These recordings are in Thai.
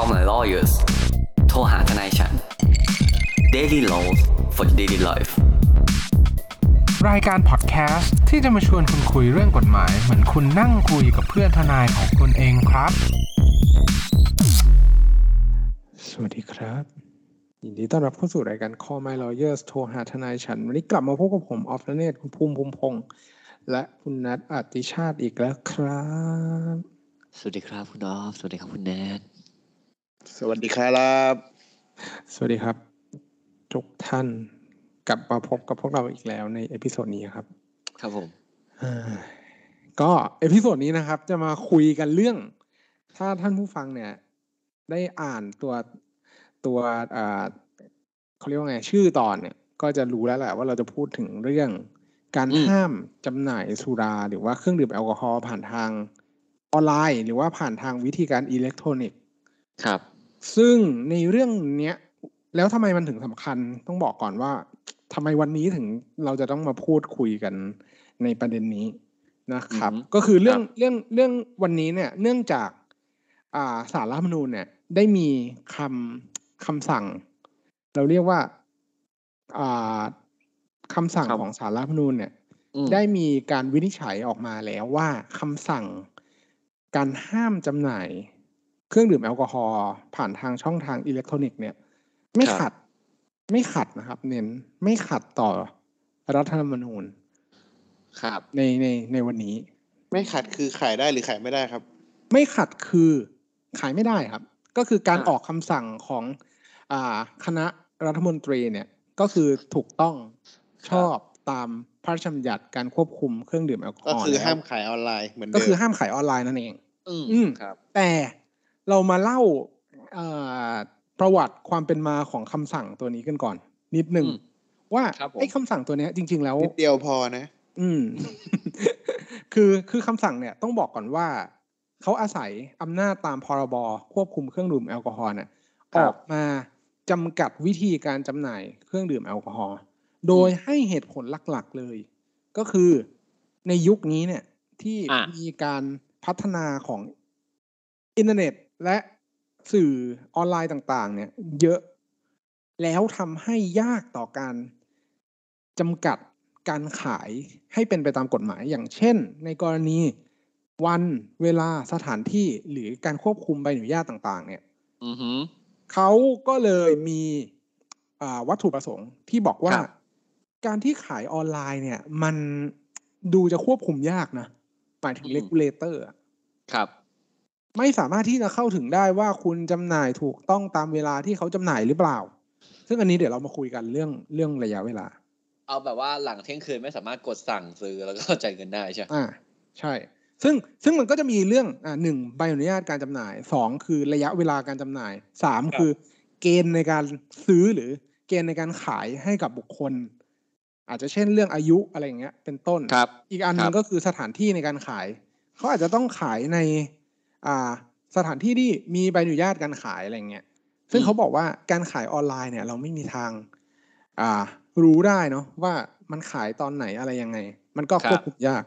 Call my lawyers โทรหาทนายฉัน Daily Laws for Daily Life รายการพอดแคสต์ที่จะมาชวนคุณคุยเรื่องกฎหมาย เหมือนคุณนั่งคุยกับเพื่อนทนายของคุณเองครับ สวัสดีครับ ยินดีต้อนรับเข้าสู่รายการ Call My Lawyers โทรหาทนายฉัน วันนี้กลับมาพบกับผม ออฟเนตคุณภูมิภูมิพงษ์และคุณนัทอติชาติอีกแล้วครับ สวัสดีครับคุณออฟ สวัสดีครับคุณแนท สวัสดีครับ สวัสดีครับ ทุกท่านกลับมาพบกับพวกเราอีกแล้วใน episode นี้ครับ ครับผมอ่าก็ episode นี้นะครับ จะมาคุยกันเรื่อง ถ้าท่านผู้ฟังเนี่ย ได้อ่านตัวตัวอ่าเขาเรียกว่าไง ชื่อตอนเนี่ย ก็จะรู้แล้วแหละว่าเราจะพูดถึงเรื่องการอืมห้ามจำหน่ายสุรา หรือว่าเครื่องดื่มแอลกอฮอล์ผ่านทางออนไลน์ หรือว่าผ่านทางวิธีการอิเล็กทรอนิกส์ครับ ซึ่งในเรื่องเนี้ย แล้วทำไมมันถึงสำคัญต้องบอกก่อนว่าทำไมวันนี้ถึงเราจะต้องมาพูดคุยกันในประเด็นนี้นะครับอือฮึก็คือเรื่องครับเรื่องเรื่องวันนี้เนี่ย เนื่องจากอ่าสารรัฐธรรมนูญเนี่ย ได้มีคำคำสั่ง เราเรียกว่าอ่าคำสั่งครับของสารรัฐธรรมนูญเนี่ยอืมได้มีการวินิจฉัยออกมาแล้วว่าคำสั่งการห้ามจำหน่าย เครื่องดื่มแอลกอฮอล์ผ่านทางช่องทางอิเล็กทรอนิกส์เนี่ย ไม่ครับขัดไม่ขัดนะครับ เน้นไม่ขัดต่อรัฐธรรมนูญ ครับ ในในในวันนี้ ไม่ขัดคือขายได้หรือขายไม่ได้ครับ ไม่ขัดคือขายไม่ได้ครับ ก็คือการอ่าออกคำสั่งของอ่าคณะรัฐมนตรีเนี่ยก็คือถูกต้องชอบตามพระราชบัญญัติการควบคุมเครื่องดื่มแอลกอฮก็อล์คือแล้วห้ามขายออนไลน์เหมือนเดิก็มคือห้ามขายออนไลน์นั่นเอง อืมอืมครับ แต่ เรามาเล่าเอ่อประวัติความเป็นมาของคำสั่งตัวนี้กันก่อน นิดหนึ่งอืมว่าครับผมไอ้คำสั่งตัวเนี้ยจริง ๆ แล้วนิดเดียวพอนะ อืม คือคือคำสั่งเนี่ยต้องบอกก่อนว่าเขาอาศัยอำนาจตามพรบควบคุมเครื่องดื่มแอลกอฮอล์เนี่ยคอรัอบกมาจำกัดวิธีการจำหน่ายเครื่องดื่มแอลกอฮอล์โดยให้เหตุผลหลักๆเลย ก็คือในยุคนี้เนี่ยที่อะมีการพัฒนาของอินเทอร์เน็ต และสื่อออนไลน์ต่างๆ เนี่ย เยอะแล้วทำให้ยากต่อการจำกัดการขายให้เป็นไปตามกฎหมายอย่างเช่น ในกรณีวันเวลาสถานที่หรือการควบคุมใบอนุญาตต่าง ๆ เนี่ยอือหือเขาก็เลยมีอ่าวัตถุประสงค์ที่บอกว่าครับการที่ขายออนไลน์เนี่ย มันดูจะควบคุมยากนะหมายถึงอืม regulator ครับ ไม่สามารถที่จะเข้าถึงได้ว่าคุณจำหน่ายถูกต้องตามเวลาที่เขาจำหน่ายหรือเปล่า ซึ่งอันนี้เดี๋ยวเรามาคุยกันเรื่องเรื่องระยะเวลา เอาแบบว่าหลังเที่ยงคืนไม่สามารถกดสั่งซื้อแล้วก็จ่ายเงินได้ใช่ไหมอ่าใช่ ซึ่งซึ่งมันก็จะมีเรื่องอ่าหนึ่งใบอนุญาตการจำหน่ายสองคือระยะเวลาการจำหน่ายสามคือ เกณฑ์ในการซื้อหรือเกณฑ์ในการขายให้กับบุคคล อาจจะเช่นเรื่องอายุอะไรอย่างเงี้ย เป็นต้นครับ อีกอันหนึครังบก็คือสถานที่ในการขาย เขาอาจจะต้องขายในอ่า สถานที่ที่มีใบอนุญาตการขายอะไรเงี้ยซึ่งเขาบอกว่าการขายออนไลน์เนี่ย เราไม่มีทาง อ่า รู้ได้เนาะว่ามันขายตอนไหนอะไรยังไง มันก็ครับควบคุมยาก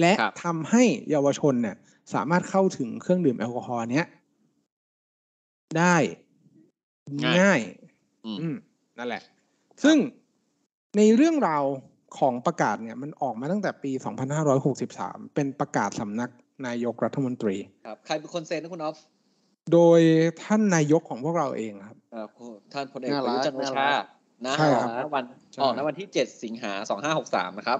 และครับทำให้เยาวชนเนี่ย สามารถเข้าถึงเครื่องดื่มแอลกอฮอล์เนี้ยได้ง่ายง่ายอืมอืมนั่นแหละ ซึ่งในเรื่องราวของประกาศเนี่ย มันออกมาตั้งแต่ปี 2563 เป็นประกาศสำนัก นายกรัฐมนตรีครับใครเป็นคนเซ็นนะคุณออฟโดยท่านนายกของพวกเราเองครับเอ่อคุณท่านพลเอกน่าประรัยุทกธ์จันทร์โอน่าชารักนะใช่อคอรักบนะวันใช่ออกนะวันที่เจ็ดสิงหาสองห้าหกสามนะครับ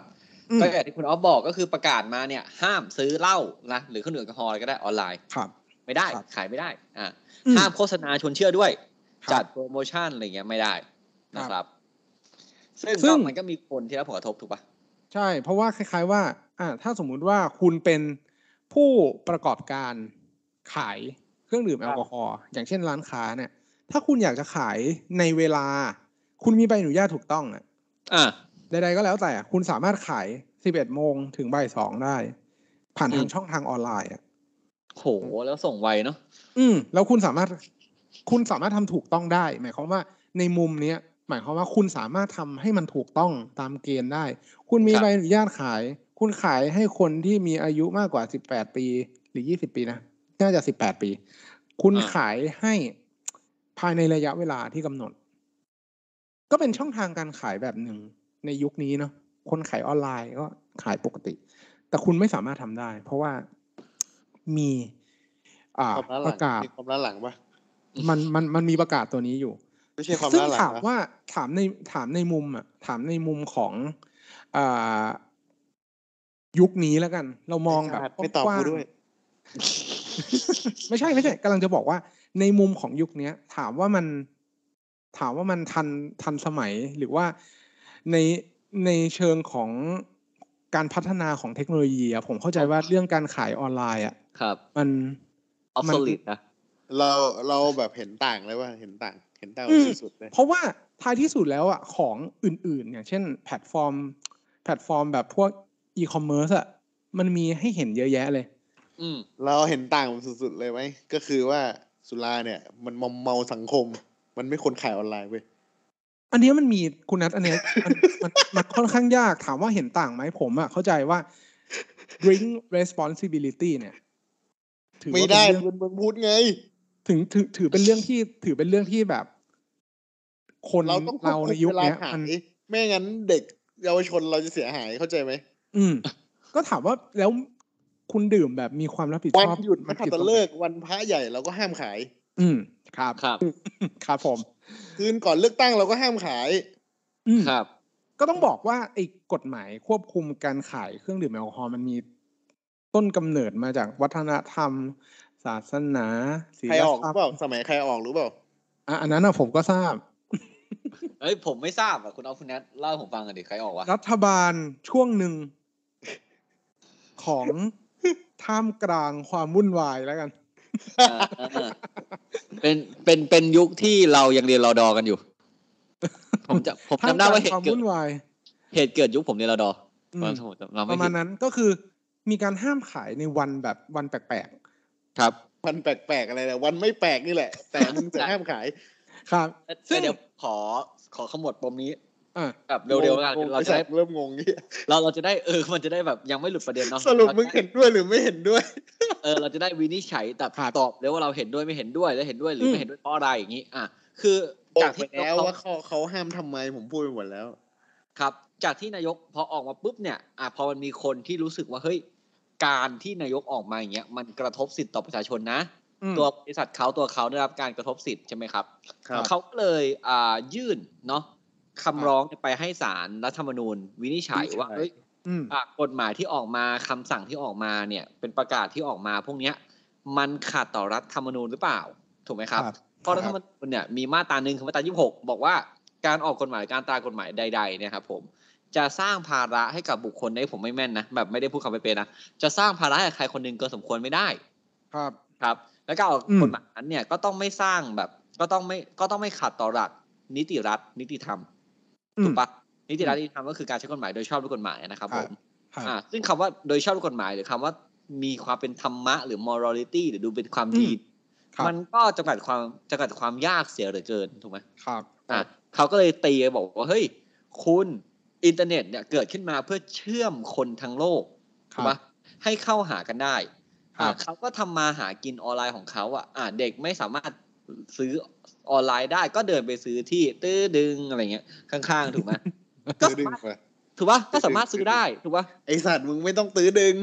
อืมก็อย่างที่คุณออฟบอกก็คือประกาศมาเนี่ย ห้ามซื้อเหล้านะหรือเครื่องดื่มแอลกอฮอล์อะไรก็ได้ออนไลน์ครับ ไม่ได้ครับขายไม่ได้ อ่าอืมห้ามโฆษณาชวนเชื่อด้วยครับจัดโปรโมชั่นอะไรเงี้ยไม่ได้นะครับ ซึ่งซึ่ก็งมันก็มีคนที่รับผลกระทบถูกปะใช่ เพราะว่าคล้าย ๆ ว่า อ่า ถ้าสมมุติว่าคุณเป็น ผู้ประกอบการขายเครื่องดื่มแอลกอฮอล์อย่างเช่นร้านค้าเนี่ย ถ้าคุณอยากจะขายในเวลา คุณมีใบอนุญาตถูกต้องอะอ่าใดๆก็แล้วแต่คุณสามารถขาย11โมงถึงบ่ายสองได้ ผ่านทางอืมช่องทางออนไลน์อะโหแล้วส่งไวเนาะอืม แล้วคุณสามารถคุณสามารถทำถูกต้องได้ หมายความว่าในมุมเนี้ยหมายความว่าคุณสามารถทำให้มันถูกต้องตามเกณฑ์ได้ คุณมีครับใบอนุญาตขาย คุณขายให้คนที่มีอายุมากกว่า18ปีหรือ20ปีนะน่าจะ18ปี คุณอ่าขายให้ภายในระยะเวลาที่กำหนด ก็เป็นช่องทางการขายแบบหนึ่งในยุคนี้เนาะคนขายออนไลน์ก็ขายปกติ แต่คุณไม่สามารถทำได้ เพราะว่ามีอ่าความล้าหปลังระกาศมีความล้าหลังปะมันมันมันมีประกาศตัวนี้อยู่ไม่ใช่ความซึ่งล้าหลังถามนะว่าถามในถามในมุมอะถามในมุมของอ่า ยุคนี้แล้วกัน เรามองแบบไม่ตอบกว้างกูๆด้วย ไม่ใช่ไม่ใช่กำลังจะบอกว่า ในมุมของยุคเนี้ย ถามว่ามันถามว่ามันทันทันสมัยหรือว่าในในเชิงของการพัฒนาของเทคโนโลยีอะผมเข้าใจว่าเรื่องการขายออนไลน์อะครับ มัน obsolete นะเราเราแบบเห็นต่างเลยว่าเห็นต่างเห็นต่างอืมสุดๆเลยเพราะว่าท้ายที่สุดแล้วอะของอื่นๆ อย่างเช่น แพลตฟอร์ม แพลตฟอร์มแบบพวก อีคอมเมิร์ซอะมันมีให้เห็นเยอะแยะเลย อืมเราเห็นต่างสุดๆเลยไหมก็คือว่าสุราเนี่ย มันมอมเมาสังคม มันไม่ควรขายออนไลน์เว้ยอันเนี้ยมันมีคุณนัทอันเนี้ยมันมันมันค่อนข้างยากถามว่าเห็นต่างไหมผมอะเข้าใจว่า drink responsibility เนี่ย ถือไม่ว่าได้เป็นเรื่องมันมึงพูดไง ถึงถือถือเป็นเรื่องที่ถือเป็นเรื่องที่แบบ คนเราต้องเราในยุคเวลาเนี้ยขามันยไม่งั้นเด็กเยาวชนเราจะเสียหายเข้าใจไหม อืม ก็ถามว่าแล้วคุณดื่มแบบมีความรับผิดวันชอบหยุดมันักผิขัตรงไหนตฤกษ์วันพระใหญ่เราก็ห้ามขาย อืม ครับครับ ครับผม คืนก่อนเลือกตั้งเราก็ห้ามขาย อืมครับ ก็ต้องบอกว่าไอ้กฎหมายควบคุมการขายเครื่องดื่มแอลกอฮอล์มันมีต้นกำเนิดมาจากวัฒนธรรม ศาสนาศีใครลออกหธรรืรอมเปล่าสมัยใครออกหรือเปล่าอะอันนั้นนะผมก็ทราบเอ้ยผมไม่ทราบอะคุณเอาคุณแนทเล่าให้ผมฟังกันดิใครออกวะรัฐบาลช่วงหนึ่ง ของท่ามกลางความวุ่นวายแล้วกันอ่าอ่าเป็นเป็นเป็นยุคที่เรายังเรียนรอดอกันอยู่ ผมจะผมท่ามจำได้กลางว่าเหควาตุมเกิดวุ่นวายเหตุเกิดยุคผมเรียนรอดออืมตอนผมจำเราปไม่ระมาผิณดนั้นก็คือมีการห้ามขายในวันแบบวันแปลกครับ วันแปลกๆอะไรนะวันไม่แปลกนี่แหละ แต่มึงจะห้ามขายๆครับซึ่งเดี๋ยวขอขอขมวดปมนี้อะ แบบเร็วๆแล้วกันงงเราไอ้จะสัได้ตว์เริ่มงงเนี่ยเราเราจะได้เออมันจะได้แบบยังไม่หลุดประเด็นเนาะสรุปมึงเราจะเห็นด้วยหรือไม่เห็นด้วย เออเราจะได้วินิจฉัยแต่ครับตอบเลยว่าเราเห็นด้วยไม่เห็นด้วยแล้วเห็นด้วยหรือมไม่เห็นด้วยเพราะอะไรอย่างนี้อะคือบอจากกไปที่แล้วเขาว่าเขาเขาห้ามทำไมผมพูดไปหมดแล้ว ครับ จากที่นายกพอออกมาปุ๊บเนี่ยอะพอมันมีคนที่รู้สึกว่าเฮ้ยการที่นายกออกมาอย่างเงี้ยมันกระทบสิทธิต่อประชาชนนะอืมตัวบริษัทเขาตัวเขาได้รับการกระทบสิทธิ์ใช่ไหมครับครับเขาก็เลยอ่ายื่นเนาะ คำร้องไปให้ศาลรัฐธรรมนูญ วินิจฉัยว่าเฮ้ยอืมอะกฎหมายที่ออกมาคำสั่งที่ออกมาเนี่ย เป็นประกาศที่ออกมา พวกเนี้ย มันขัดต่อรัฐธรรมนูญหรือเปล่า ถูกไหมครับครับเพราะรัฐธรรมนูญเนี่ยมีมาตราหนึ่งคือมาตรายี่หกบอกว่าการออกกฎหมายการตรากฎหมายใดๆเนี่ยครับผมจะสร้างภาระให้กับบุคคลได้ผมไม่แม่นนะแบบไม่ได้พูดคำไปเป็นนะจะสร้างภาระให้ใครคนหนึ่งเกินสมควรไม่ได้ ครับครับ แล้วการออกอืมกฎหมายนั้นเนี่ยก็ต้องไม่สร้างแบบ ก็ต้องไม่ก็ต้องไม่ขัดต่อหลักนิติรัฐนิติธรรมอื ถูมกปะนิติรัฐนิติธรรมก็คือการใช้กฎหมายโดยชอบด้วยกฎหมายนะครับครัผบมครับอ่าซึ่งคำว่าโดยชอบด้วยกฎหมายหรือคำว่ามีความเป็นธรรมะหรือ morality หรือดูเป็นความดีครับมันก็จำกัดความจำกัดความยากเสียเหลือเกินถูกไหมครับอะเขาก็เลยตีไปบอกว่าเฮ้ยคุณอินเทอร์เน็ตเนี่ยเกิดขึ้นมาเพื่อเชื่อมคนทั้งโลกคถูรักบปะให้เข้าหากันได้ครัอะบเขาก็ทำมาหากินออนไลน์ของเขาอะอะเด็กไม่สามารถซื้อ ออนไลน์ได้ก็เดินไปซื้อที่ตื้อดึงอะไรเงี้ยข้างๆ ถูกไหมก็ตื้อดึงสามารถไปถูกปะก็สามารถซื้อได้ถูกปะไอสัตว์มึงไม่ต้องตื้อดึง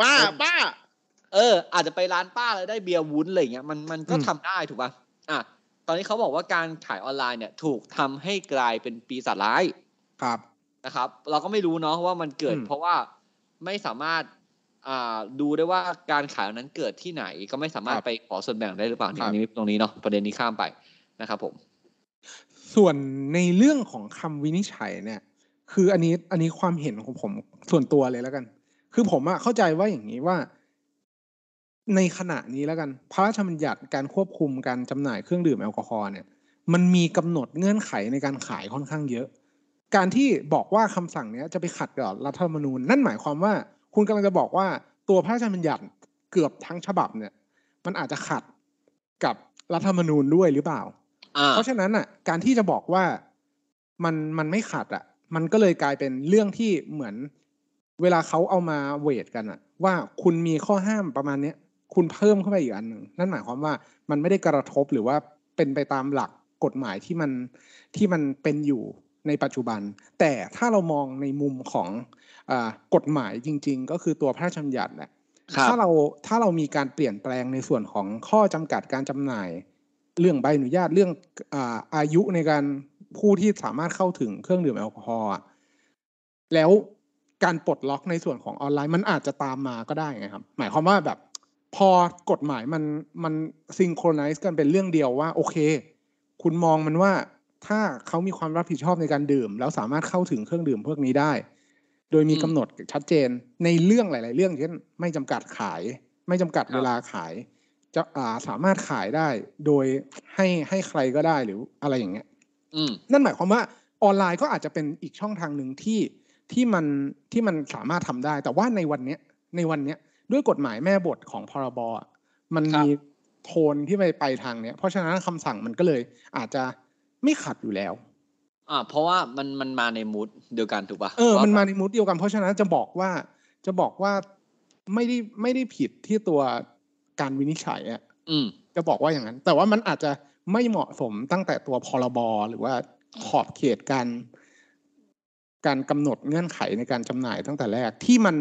ป้าเออป้า เออ อาจจะไปร้านป้าแล้วได้เบียร์วุ้นอะไรเงี้ยมันมันก็อืมทำได้ถูกปะอะตอนนี้เขาบอกว่าการขายออนไลน์เนี่ย ถูกทำให้กลายเป็นปีศาจร้ายครับนะครับ เราก็ไม่รู้เนาะว่ามันเกิดอืมเพราะว่าไม่สามารถอ่าดูได้ว่าการขายนั้นเกิดที่ไหนก็ไม่สามารถไปขอส่วนแบ่งได้หรือเปล่าครับอันนี้ตรงนี้เนาะประเด็นนี้ข้ามไป นะครับผมส่วนในเรื่องของคำวินิจฉัยเนี่ย คืออันนี้อันนี้ความเห็นของผมส่วนตัวเลยแล้วกัน คือผมอะเข้าใจว่าอย่างนี้ว่า ในขณะนี้แล้วกัน พระราชบัญญัติการควบคุมการจำหน่ายเครื่องดื่มแอลกอฮอล์เนี่ย มันมีกำหนดเงื่อนไขในการขายค่อนข้างเยอะ การที่บอกว่าคำสั่งเนี้ยจะไปขัดกับรัฐธรรมนูญ นั่นหมายความว่า คุณกำลังจะบอกว่าตัวพระราชบัญญัติเกือบทั้งฉบับเนี่ย มันอาจจะขัดกับรัฐธรรมนูญด้วยหรือเปล่า เพราะฉะนั้นอะ การที่จะบอกว่ามันมันไม่ขัดอะ มันก็เลยกลายเป็นเรื่องที่เหมือน เวลาเขาเอามาเวทกันอะ ว่าคุณมีข้อห้ามประมาณเนี้ยคุณเพิ่มเข้าไปอีกอันหนึ่งนั่นหมายความว่ามันไม่ได้กระทบหรือว่าเป็นไปตามหลักกฎหมายที่มันที่มันเป็นอยู่ในปัจจุบัน แต่ถ้าเรามองในมุมของอากฎหมายจริง ๆ ก็คือตัวพระราชบัญญัติแหละครับถ้าเราถ้าเรามีการเปลี่ยนแปลงในส่วนของข้อจำกัดการจำหน่าย เรื่องใบอนุญาตเรื่องอาอายุในการผู้ที่สามารถเข้าถึงเครื่องดื่มแอลกอฮอล์แล้วการปลดล็อกในส่วนของออนไลน์มันอาจจะตามมาก็ได้ไงครับ หมายความว่าแบบพอกฎหมายมันมันซิงโครไนซ์กันเป็นเรื่องเดียวว่า โอเค คุณมองมันว่าถ้าเขามีความรับผิดชอบในการดื่ม แล้วสามารถเข้าถึงเครื่องดื่มพวกนี้ได้ โดยมีอืมกำหนดชัดเจนในเรื่องหลาย ๆ เรื่องเช่นไม่จำกัดขาย ไม่จำกัดเวลาขาย จะอ่าสามารถขายได้โดยให้ให้ใครก็ได้หรืออะไรอย่างเงี้ยอืมนั่นหมายความว่าออนไลน์ก็อาจจะเป็นอีกช่องทางหนึ่งที่ที่มันที่มันสามารถทำได้ แต่ว่าในวันเนี้ยในวันเนี้ยด้วยกฎหมายแม่บทของพรบอะมันครับมีโทนที่ไปไปทางเนี้ย เพราะฉะนั้นคำสั่งมันก็เลยอาจจะไม่ขัดอยู่แล้ว อ่า เพราะว่ามันมันมาในมูดเดียวกันถูกป่ะเออว่มันมาในมูดเดียวกันเพราะฉะนั้นจะบอกว่าจะบอกว่าไม่ได้ไม่ได้ผิดที่ตัว การวินิจฉัยอะอืมจะบอกว่าอย่างนั้น แต่ว่ามันอาจจะไม่เหมาะสมตั้งแต่ตัวพรบหรือว่าขอบเขตการ การกำหนดเงื่อนไขในการจำหน่ายตั้งแต่แรกที่มัน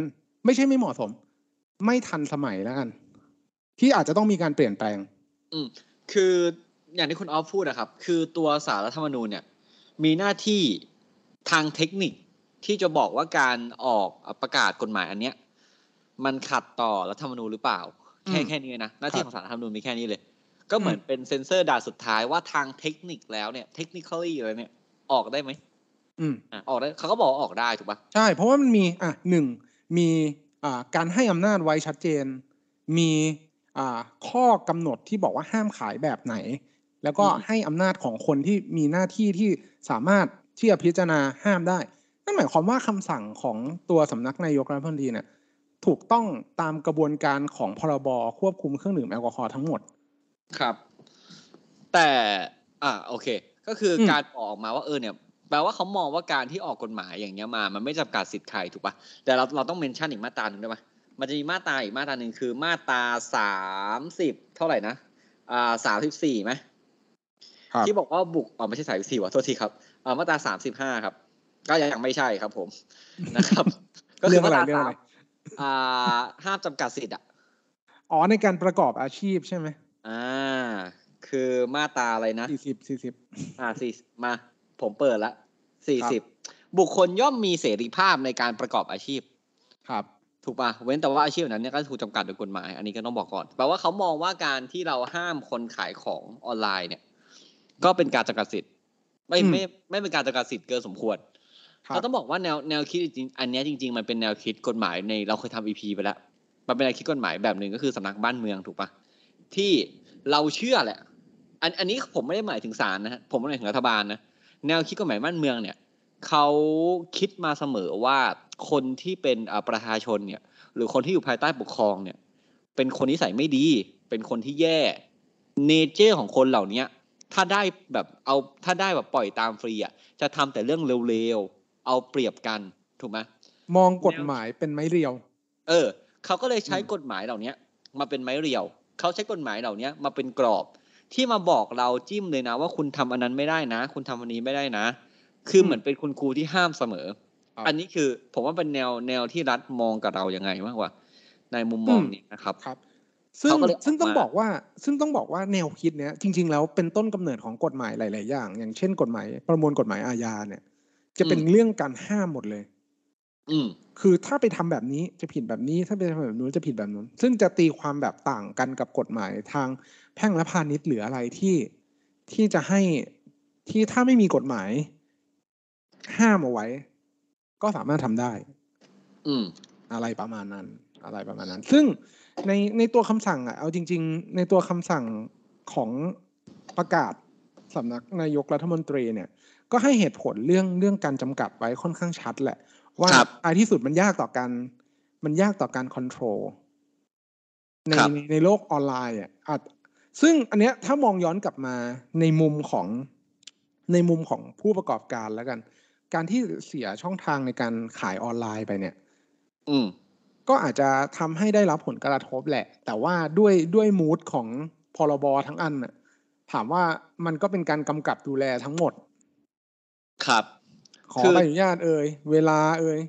ไม่ใช่ไม่เหมาะสม ไม่ทันสมัยแล้วกัน ที่อาจจะต้องมีการเปลี่ยนแปลง อืมคืออย่างที่คุณออฟพูดนะครับ คือตัวสารรัฐธรรมนูญเนี่ย มีหน้าที่ทางเทคนิคที่จะบอกว่าการออกประกาศกฎหมายอันเนี้ย มันขัดต่อรัฐธรรมนูญหรือเปล่า แค่อืมแค่นี้นะหน้าที่ครับของสารรัฐธรรมนูญมีแค่นี้เลย ก็เหมือนเป็นเซนเซอร์ด่านสุดท้ายว่าทางเทคนิคแล้วเนี่ยเทคนิคอลี่อะไรเนี่ยออกได้ไหมอืมอะออกได้เขาก็บอกว่าออกได้ถูกปะใช่ เพราะว่ามันมีอะหนึ่งมีอ่าการให้อำนาจไว้ชัดเจน มีอ่าข้อกำหนดที่บอกว่าห้ามขายแบบไหน แล้วก็ให้อำนาจของคนที่มีหน้าที่ที่สามารถที่จะพิจารณาห้ามได้นั่นหมายความว่าคำสั่งของตัวสำนักนายกรัฐมนตรีเนี่ย ถูกต้องตามกระบวนการของพรบควบคุมเครื่องดื่มแอลกอฮอล์ทั้งหมด ครับ แต่อ่าโอเค ก็คืออมการออกมาว่าเออเนี่ยแปลว่าเขามองว่าการที่ออกกฎหมายอย่างเงี้ยมา มันไม่จำกัดสิทธิ์ใครถูกปะแต่เราเราต้องเมนชั่นอีกมาตราหนึ่งได้ไหมมันจะมีมาตราอีกมาตราหนึ่งคือมาตราสามสิบเท่าไหร่นะ อ่าสามสิบสี่ไหมครับที่บอกว่าบุกอ๋อไม่ใช่สามสิบสี่ว่ะโทษทีครับอ่ามาตราสามสิบห้าครับ ก็ยังไม่ใช่ครับผมนะครับ ก็คืเรื่อองมาอะไรตราเรื่องสาอะไรม อ่าห้ามจำกัดสิทธิ์อะอ๋อในการประกอบอาชีพใช่ไหมอ่า คือมาตราอะไรนะสี่สิบสี่สิบอ่าสี่มา ผมเปิดละสี่สิบบุคคลย่อมมีเสรีภาพในการประกอบอาชีพ ครับ ถูกปะเว้นแต่ว่าอาชีพนั้นเนี่ยก็ถูกจำกัดโดยกฎหมาย อันนี้ก็ต้องบอกก่อนแปลว่าเขามองว่าการที่เราห้ามคนขายของออนไลน์เนี่ย ก็เป็นการจำกัดสิทธิ์ไม่อืมไม่ไม่เป็นการจำกัดสิทธิ์เกินสมควรครับ เราต้องบอกว่าแนวแนวคิดจริงอันนี้จริง ๆ มันเป็นแนวคิดกฎหมายในเราเคยทำอีพีไปแล้ว มันเป็นแนวคิดกฎหมายแบบหนึ่งก็คือสำนักบ้านเมืองถูกปะที่เราเชื่อแหละ อันอันนี้ผมไม่ได้หมายถึงศาลนะฮะผมหมายถึงรัฐบาลนะแนวคิดกฎหมายบ้านเมืองเนี่ยเขาคิดมาเสมอว่าคนที่เป็นอ่าประชาชนเนี่ย หรือคนที่อยู่ภายใต้ปกครองเนี่ย เป็นคนนิสัยไม่ดี เป็นคนที่แย่เนเจอร์ของคนเหล่าเนี้ยถ้าได้แบบเอาถ้าได้แบบปล่อยตามฟรีอะจะทำแต่เรื่องเร็ว เอาเปรียบกันถูกไหมมองกฎหมายเป็นไม้เรียว เออ เขาก็เลยใช้อืมกฎหมายเหล่าเนี้ยมาเป็นไม้เรียว เขาใช้กฎหมายเหล่าเนี้ยมาเป็นกรอบ ที่มาบอกเราจิ้มเลยนะ ว่าคุณทำอันนั้นไม่ได้นะ คุณทำอันนี้ไม่ได้นะ คือเหมือนเป็นคุณครูที่ห้ามเสมอครับอันนี้คือผมว่าเป็นแนวแนวที่รัฐมองกับเรายังไงมากกว่า ในมุมมองอืมนี้นะครับครับซึ่งเขาก็เลยออกซึ่งต้องมาบอกว่าซึ่งต้องบอกว่าแนวคิดเนี้ยจริง ๆ แล้วเป็นต้นกำเนิดของกฎหมายหลาย ๆ อย่าง อย่างเช่นกฎหมายประมวลกฎหมายอาญาเนี่ย จะเป็นเรื่องการห้ามหมดเลย อืมคือถ้าไปทำแบบนี้จะผิดแบบนี้ ถ้าไปทำแบบนู้นจะผิดแบบนู้น ซึ่งจะตีความแบบต่างกันกับกฎหมายทางแพ่งและพาณิชย์หรืออะไรที่ที่จะให้ที่ถ้าไม่มีกฎหมาย ห้ามเอาไว้ ก็สามารถทำได้ อืม อะไรประมาณนั้น อะไรประมาณนั้น ซึ่งในในตัวคำสั่งอะเอาจริง ๆ ในตัวคำสั่งของประกาศสำนักนายกรัฐมนตรีเนี่ย ก็ให้เหตุผลเรื่องเรื่องการจำกัดไว้ค่อนข้างชัดแหละ ว่าครับท้ายที่สุดมันยากต่อการมันยากต่อการค o n t r o l ในครับในในโลกออนไลน์อะอาจซึ่งอันเนี้ยถ้ามองย้อนกลับมาในมุมของในมุมของผู้ประกอบการแล้วกัน การที่เสียช่องทางในการขายออนไลน์ไปเนี่ย อืมก็อาจจะทำให้ได้รับผลกระทบแหละ แต่ว่าด้วยด้วยมูดของพรบทั้งอันน่ะถามว่ามันก็เป็นการกำกับดูแลทั้งหมด ครับขอคือใบอนุญาตเอ่ยเวลาเอ่ย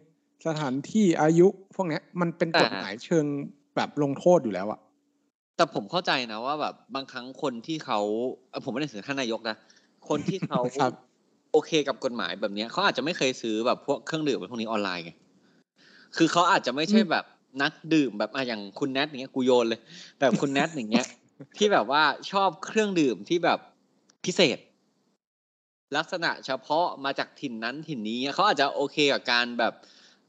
สถานที่อายุพวกเนี้ยมันเป็นแต่กฎหมายเชิงแบบลงโทษอยู่แล้วอะแต่ผมเข้าใจนะว่าแบบบางครั้งคนที่เขาเอ่อผมไม่ได้ถึงท่านนายกนะคนที่เขาครับโอเคกับกฎหมายแบบเนี้ยเขาอาจจะไม่เคยซื้อแบบพวกเครื่องดื่มพวกนี้ออนไลน์ไงคือเขาอาจจะไม่ใช่แบบนักดื่มแบบอะอย่างคุณแนทอย่างเงี้ยกูโยนเลยแบบคุณแนทอย่างเงี้ย ที่แบบว่าชอบเครื่องดื่มที่แบบพิเศษ ลักษณะเฉพาะมาจากถิ่นนั้นถิ่นนี้เขาอาจจะโอเคกับการแบบ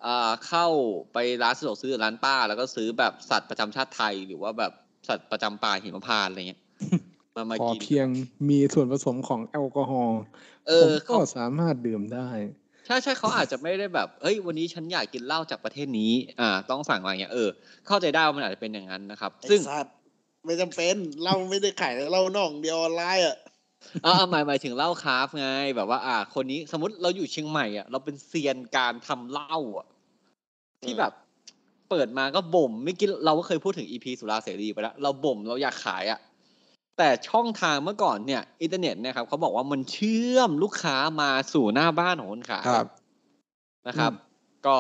เอ่อเข้าไปร้านสะดวกซื้อร้านป้า แล้วก็ซื้อแบบสัตว์ประจำชาติไทย หรือว่าแบบสัตว์ประจำป่าหิมพานต์อะไรเงี้ยมามาขอกินเพียงมีส่วนผสมของแอลกอฮอล์เอผอมก็เขาสามารถดื่มได้ ใช่ใช่เขาอาจจะไม่ได้แบบเฮ้ยวันนี้ฉันอยากกินเหล้าจากประเทศนี้ อ่า ต้องสั่งอะไรเงี้ยเออเข้าใจได้ว่ามันอาจจะเป็นอย่างนั้นนะครับไอ้ซึ่งสัตว์ไม่จำเป็นเราไม่ได้ขายเรานอกเดียวออนไลน์อะ อ่าหมายหมายถึงเหล้าคราฟต์ไง แบบว่า อ่า คนนี้สมมติเราอยู่เชียงใหม่อะเราเป็นเซียนการทำเหล้าอะที่แบบ เปิดมาก็บ่มไม่อกินเราก็เคยพูดถึง EP สุราเสรีไปแล้วเราบ่มเราอยากขายอะแต่ช่องทางเมื่อก่อนเนี่ยอินเทอร์เน็ตเนี่ยครับเขาบอกว่ามันเชื่อมลูกค้ามาสู่หน้าบ้านของคนขายครับนะครับอืมก็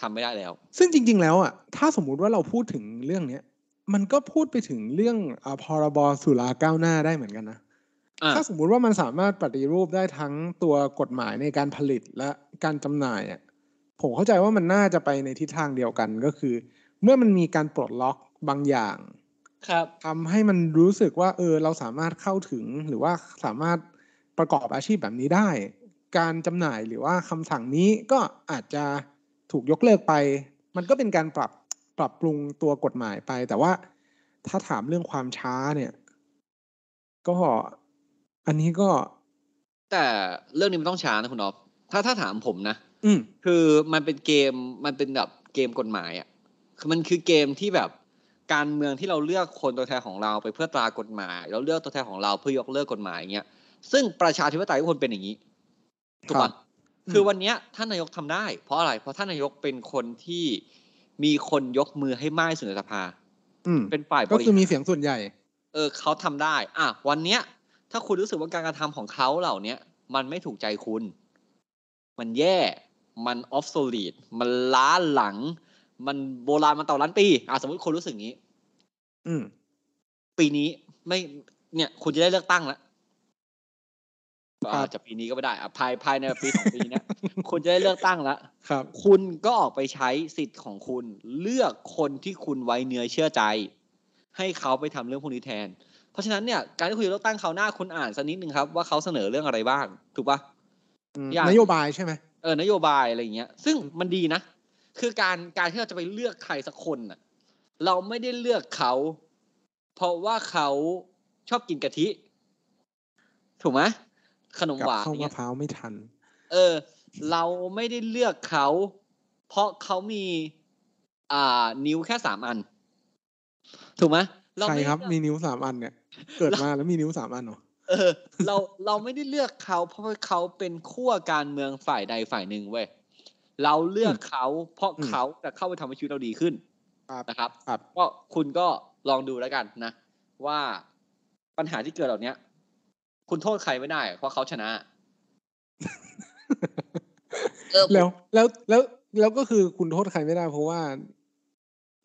ทำไม่ได้แล้ว ซึ่งจริง ๆ แล้วอะถ้าสมมุติว่าเราพูดถึงเรื่องเนี้ยมันก็พูดไปถึงเรื่องอาพรบสุราก้าวหน้าได้เหมือนกันนะอะ ถ้าสมมุติว่ามันสามารถปฏิรูปได้ทั้งตัวกฎหมายในการผลิตและการจำหน่ายอะผมเข้าใจว่ามันน่าจะไปในทิศทางเดียวกันก็คือ เมื่อมันมีการปลดล็อกบางอย่างครับทำให้มันรู้สึกว่า เออ เราสามารถเข้าถึงหรือว่าสามารถประกอบอาชีพแบบนี้ได้ การจำหน่ายหรือว่าคำสั่งนี้ก็อาจจะถูกยกเลิกไป มันก็เป็นการปรับปรับปรุงตัวกฎหมายไป แต่ว่าถ้าถามเรื่องความช้าเนี่ย ก็ อันนี้ก็ แต่เรื่องนี้มันต้องช้านะคุณอ๊อฟถ้าถ้าถามผมนะอืมคือมันเป็นเกมมันเป็นแบบเกมกฎหมายอะคือมันคือเกมที่แบบการเมืองที่เราเลือกคนตัวแทนของเราไปเพื่อตรากฎหมาย เราเลือกตัวแทนของเราเพื่อยกเลิกกฎหมายอย่างเงี้ยซึ่งประชาธิปไตยทุกคนเป็นอย่างนี้ถูกครัปะบคือวันเนี้ยท่านนายกทำได้ เพราะอะไร เพราะท่านนายกเป็นคนที่มีคนยกมือให้มากที่สุดในสภาอืมเป็นฝ่ายบก็ริคือมีหารเสียงส่วนใหญ่ เออเขาทำได้ อะวันเนี้ย ถ้าคุณรู้สึกว่าการกระทำของเขาเหล่าเนี้ยมันไม่ถูกใจคุณ มันแย่ มันออฟโซลีดมันล้าหลัง มันโบราณมันต่อล้านปี อะสมมติคุณรู้สึกงี้ อืม ปีนี้ไม่เนี่ย คุณจะได้เลือกตั้งแล้วครับอาจจะปีนี้ก็ไม่ได้อะภายภายในปีสองปีเนี้ยคุณจะได้เลือกตั้งแล้วครับ คุณก็ออกไปใช้สิทธิ์ของคุณ เลือกคนที่คุณไว้เนื้อเชื่อใจ ให้เขาไปทำเรื่องพวกนี้แทน เพราะฉะนั้นเนี่ยการที่คุณจะเลือกตั้งเขาวหน้าคุณอ่านสักนิดหนึ่งครับว่าเขาเสนอเรื่องอะไรบ้าง ถูกปะอืมอย่างนโยบายใช่ไหมเออนโยบายอะไรอย่างเงี้ย ซึ่งมันดีนะ คือการการที่เราจะไปเลือกใครสักคนน่ะ เราไม่ได้เลือกเขา เพราะว่าเขาชอบกินกะทิ ถูกไหมขนมกับหวานเข้าอย่างมะเงี้ยพร้าวไม่ทัน เออ เราไม่ได้เลือกเขา เพราะเขามี อ่า นิ้วแค่สามอัน ถูกไหมเราใครไม่ครับเลือกมีนิ้วสามอันเนี่ย เกิดมาแล้วมีนิ้วสามอันเหรอเออ เราเราไม่ได้เลือกเขาเพราะว่าเขาเป็นขั้วการเมืองฝ่ายใดฝ่ายหนึ่งเว้ยเราเลือกเขาเพราะอืมเขาจะเข้าไปทำให้ชีวิตเราดีขึ้นครับนะครับครับก็คุณก็ลองดูแล้วกันนะ ว่าปัญหาที่เกิดเหล่านี้คุณโทษใครไม่ได้ เพราะเขาชนะเออผมแล้วแล้วแล้วแล้วก็คือคุณโทษใครไม่ได้ เพราะว่า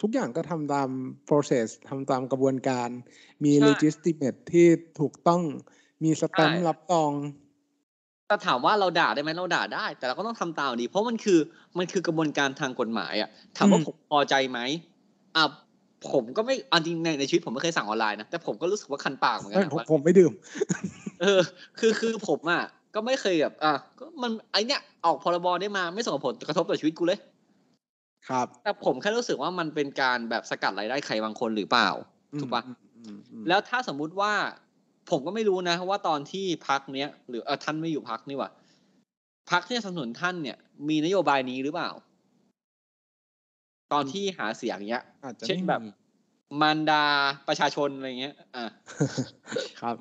ทุกอย่างก็ทำตาม process ทำตามกระบวนการ มีใช่ legitimate ที่ถูกต้องมีสแตมป์ใช่รับรอง แต่ถามว่าเราด่าได้ไหมเราด่าได้ แต่เราก็ต้องทำตามดี เพราะมันคือมันคือกระบวนการทางกฎหมายอะถามว่าอืมผมพอใจไหมอะผมก็ไม่อันจริงในในชีวิตผมไม่เคยสั่งออนไลน์นะแต่ผมก็รู้สึกว่าคันปากเหมือนกัเอ้ยนนะผมว่าผมไม่ดื่ม เออ คือคือผมอะก็ไม่เคยแบบอะก็มันไอเนี้ยออกพรบได้มาไม่ส่งผลกระทบต่อชีวิตกูเลย ครับ แต่ผมแค่รู้สึกว่ามันเป็นการแบบสกัดรายได้ใครบางคนหรือเปล่าถูกปะอืมอืมอืมแล้วถ้าสมมุติว่า ผมก็ไม่รู้นะว่าตอนที่พักเนี้ย หรือเออท่านไม่อยู่พักนี่หว่าพักที่สนับสนุนท่านเนี่ย มีนโยบายนี้หรือเปล่า ตอนที่หาเสียงเนี้ยอาจจะเช่นไม่แบบมีมารดาประชาชนอะไรเงี้ย อะครับ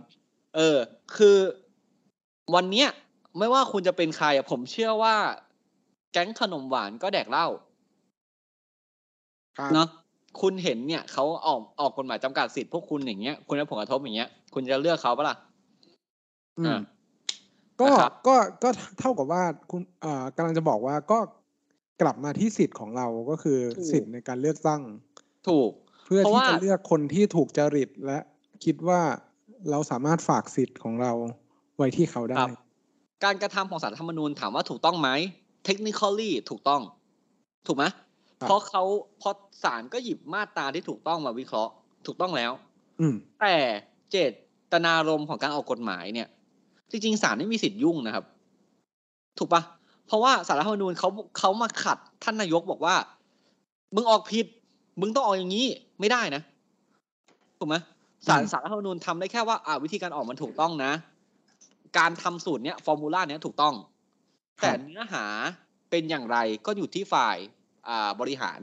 เออ คือวันเนี้ย ไม่ว่าคุณจะเป็นใครอะผมเชื่อว่า แก๊งขนมหวานก็แดกเหล้าครับ เนาะคุณเห็นเนี่ยเขาออกออกกฎหมายจำกัดสิทธิ์พวกคุณอย่างเงี้ยคุณได้ผลกระทบอย่างเงี้ย คุณจะเลือกเขาปะล่ะอืมอ่าก็นะครับก็ก็เท่ากับว่าคุณเอ่อกำลังจะบอกว่าก็กลับมาที่สิทธิ์ของเราก็คือถูกสิทธิ์ในการเลือกตั้ง ถูก เพื่อเพราะที่ว่าจะเลือกคนที่ถูกจริตและคิดว่าเราสามารถฝากสิทธิ์ของเราไว้ที่เขาได้ครับการกระทำของสารรัฐธรรมนูญถามว่าถูกต้องไหม technically ถูกต้อง ถูกไหมครับ เพราะเขาเพราะศาลก็หยิบมาตราที่ถูกต้องมาวิเคราะห์ ถูกต้องแล้ว อืมแต่เจตนารมณ์ของการออกกฎหมายเนี่ย จริงๆศาลไม่มีสิทธิ์ยุ่งนะครับ ถูกปะเพราะว่าสารรัฐธรรมนูญเขาเขามาขัดท่านนายกบอกว่า มึงออกผิด มึงต้องออกอย่างนี้ไม่ได้นะถูกไหมสารอืมสารรัฐธรรมนูญทำได้แค่ว่าอ่าวิธีการออกมันถูกต้องนะ การทำสูตรเนี้ยฟอร์มูลาเนี้ยถูกต้อง แต่เนื้อหาเป็นอย่างไรก็อยู่ที่ฝ่าย อ่าบริหาร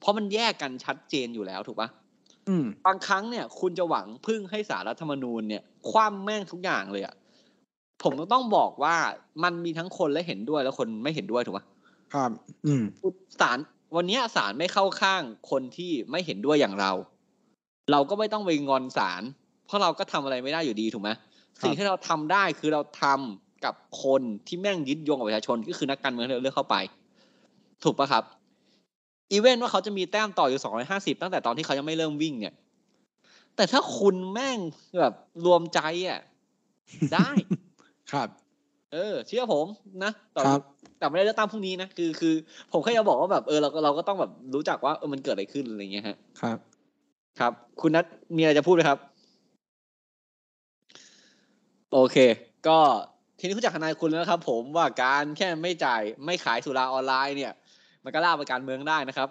เพราะมันแยกกันชัดเจนอยู่แล้วถูกปะอืมบางครั้งเนี่ย คุณจะหวังพึ่งให้สารรัฐธรรมนูญเนี่ย คว่ำแม่งทุกอย่างเลยอะผมก็ต้องบอกว่ามันมีทั้งคนและเห็นด้วยและคนไม่เห็นด้วยถูกปะครับ อืมศาลวันเนี้ยศาลไม่เข้าข้างคนที่ไม่เห็นด้วยอย่างเรา เราก็ไม่ต้องไปงอนศาลเพราะเราก็ทำอะไรไม่ได้อยู่ดีถูกไหมสิ่งที่เราทำได้คือเราทำกับคนที่แม่งยึดโยงกับประชาชนก็คือนักการเมืองที่เราเลือกเข้าไป ถูกปะครับ อีเวนต์ว่าเขาจะมีแต้มต่ออยู่สองร้อยห้าสิบตั้งแต่ตอนที่เขายังไม่เริ่มวิ่งเนี่ย แต่ถ้าคุณแม่งแบบรวมใจอะได้ ครับ เออ เชื่อผมนะแต่ครับแต่ไม่ได้เลือกตั้งพรุ่งนี้นะคือคือ ผมแค่จะบอกว่าแบบเออเราก็เราก็ต้องแบบรู้จักว่าเออมันเกิดอะไรขึ้นอะไรเงี้ยฮะ ครับ ครับ คุณนัทมีอะไรจะพูดไหมครับ โอเค ก็ทีนี้คุณจากทนายคุณแล้วนะครับ ผมว่าการแค่ไม่จ่ายไม่ขายสุราออนไลน์เนี่ย มันก็ลากไปการเมืองได้นะครับ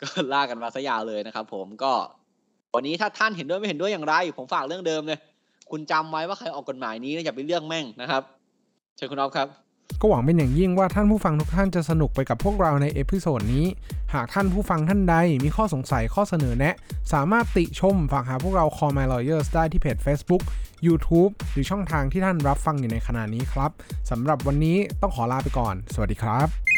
ก็ลากกันมาซะยาวเลยนะครับ ผมก็ วันนี้ถ้าท่านเห็นด้วยไม่เห็นด้วยอย่างไร ผมฝากเรื่องเดิมเลย คุณจำไว้ว่าใครออกกฎหมายนี้อย่าไปเลือกแม่งนะครับเชิญคุณอ๊อฟครับก็หวังเป็นอย่างยิ่งว่าท่านผู้ฟังทุกท่านจะสนุกไปกับพวกเราใน episode นี้ หากท่านผู้ฟังท่านใดมีข้อสงสัยข้อเสนอแนะ สามารถติชมฝากหาพวกเรา Call My Lawyers ได้ที่เพจ Facebook YouTube หรือช่องทางที่ท่านรับฟังอยู่ในขณะนี้ครับสำหรับวันนี้ต้องขอลาไปก่อน สวัสดีครับ